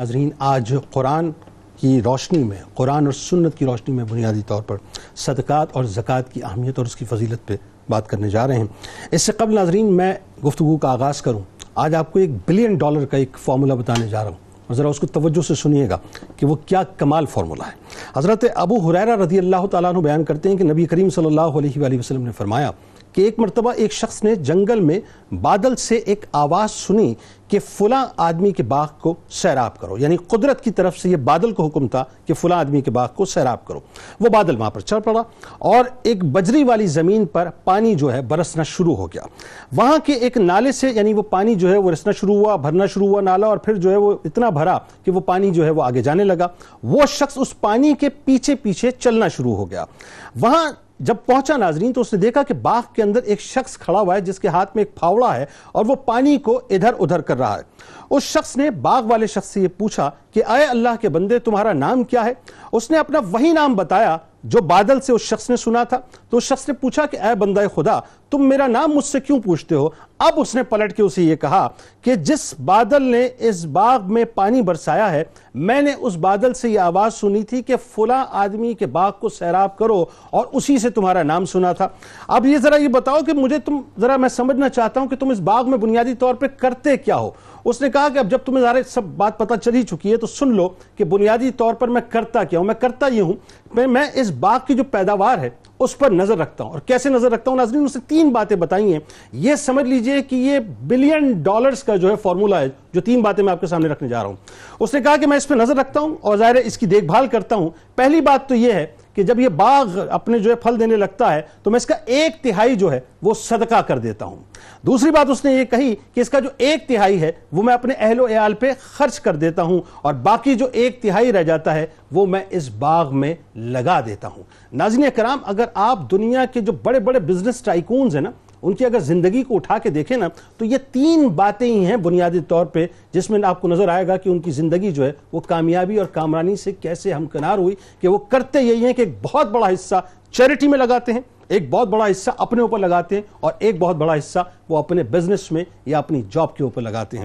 ناظرین، آج قرآن کی روشنی میں، قرآن اور سنت کی روشنی میں بنیادی طور پر صدقات اور زکوٰۃ کی اہمیت اور اس کی فضیلت پہ بات کرنے جا رہے ہیں۔ اس سے قبل ناظرین، میں گفتگو کا آغاز کروں۔ آج آپ کو ایک بلین ڈالر کا ایک فارمولہ بتانے جا رہا ہوں۔ اور ذرا اس کو توجہ سے سنیے گا کہ وہ کیا کمال فارمولہ ہے۔ حضرت ابو حریرہ رضی اللہ تعالیٰ عنہ بیان کرتے ہیں کہ نبی کریم صلی اللہ علیہ وآلہ وسلم نے فرمایا کہ ایک مرتبہ ایک شخص نے جنگل میں بادل سے ایک آواز سنی کہ فلاں آدمی کے باغ کو سیراب کرو۔ یعنی قدرت کی طرف سے یہ بادل کو حکم تھا کہ فلاں آدمی کے باغ کو سیراب کرو۔ وہ بادل وہاں پر چڑھ پڑا اور ایک بجری والی زمین پر پانی جو ہے برسنا شروع ہو گیا۔ وہاں کے ایک نالے سے یعنی وہ پانی جو ہے وہ رسنا شروع ہوا، بھرنا شروع ہوا نالا اور پھر جو ہے وہ اتنا بھرا کہ وہ پانی جو ہے وہ آگے جانے لگا۔ وہ شخص اس پانی کے پیچھے پیچھے چلنا شروع ہو گیا۔ وہاں جب پہنچا ناظرین تو اس نے دیکھا کہ باغ کے اندر ایک شخص کھڑا ہوا ہے جس کے ہاتھ میں ایک پھاوڑا ہے اور وہ پانی کو ادھر ادھر کر رہا ہے۔ اس شخص نے باغ والے شخص سے یہ پوچھا کہ اے اللہ کے بندے، تمہارا نام کیا ہے؟ اس نے اپنا وہی نام بتایا جو بادل سے اس شخص نے سنا تھا، تو اس شخص نے پوچھا کہ، اے بندہ خدا، تم میرا نام مجھ سے کیوں پوچھتے ہو؟ اب اس نے پلٹ کے اسے یہ کہا کہ، جس بادل نے اس باغ میں پانی برسایا ہے، میں نے اس بادل سے یہ آواز سنی تھی کہ فلاں آدمی کے باغ کو سیراب کرو اور اسی سے تمہارا نام سنا تھا۔ اب یہ ذرا یہ بتاؤ کہ مجھے تم، ذرا میں سمجھنا چاہتا ہوں کہ تم اس باغ میں بنیادی طور پہ کرتے کیا ہو۔ اس نے کہا کہ اب جب تمہیں ذرا سب بات پتہ چل ہی چکی ہے تو سن لو کہ بنیادی طور پر میں کرتا کیا ہوں، میں کرتا یہ ہوں، میں اس باغ کی جو پیداوار ہے، اس پر نظر رکھتا ہوں۔ اور کیسے نظر رکھتا ہوں؟ ناظرین اسے تین باتیں بتائی ہیں۔ یہ سمجھ لیجیے کہ یہ بلین ڈالرز کا جو ہے فارمولہ ہے، جو تین باتیں میں آپ کے سامنے رکھنے جا رہا ہوں۔ اس نے کہا کہ میں اس پہ نظر رکھتا ہوں اور ظاہر اس کی دیکھ بھال کرتا ہوں۔ پہلی بات تو یہ ہے کہ جب یہ باغ اپنے جو ہے پھل دینے لگتا ہے تو میں اس کا ایک تہائی جو ہے وہ صدقہ کر دیتا ہوں۔ دوسری بات اس نے یہ کہی کہ اس کا جو ایک تہائی ہے وہ میں اپنے اہل و عیال پہ خرچ کر دیتا ہوں اور باقی جو ایک تہائی رہ جاتا ہے وہ میں اس باغ میں لگا دیتا ہوں۔ ناظرین کرام، اگر آپ دنیا کے جو بڑے بڑے بزنس ٹائکونز ہیں نا ان کی اگر زندگی کو اٹھا کے دیکھیں نا، تو یہ تین باتیں ہی ہیں بنیادی طور پہ جس میں آپ کو نظر آئے گا کہ ان کی زندگی جو ہے وہ کامیابی اور کامرانی سے کیسے ہمکنار ہوئی کہ وہ کرتے یہی ہیں کہ ایک بہت بڑا حصہ چیریٹی میں لگاتے ہیں، ایک بہت بڑا حصہ اپنے اوپر لگاتے ہیں اور ایک بہت بڑا حصہ وہ اپنے بزنس میں یا اپنی جاب کے اوپر لگاتے ہیں۔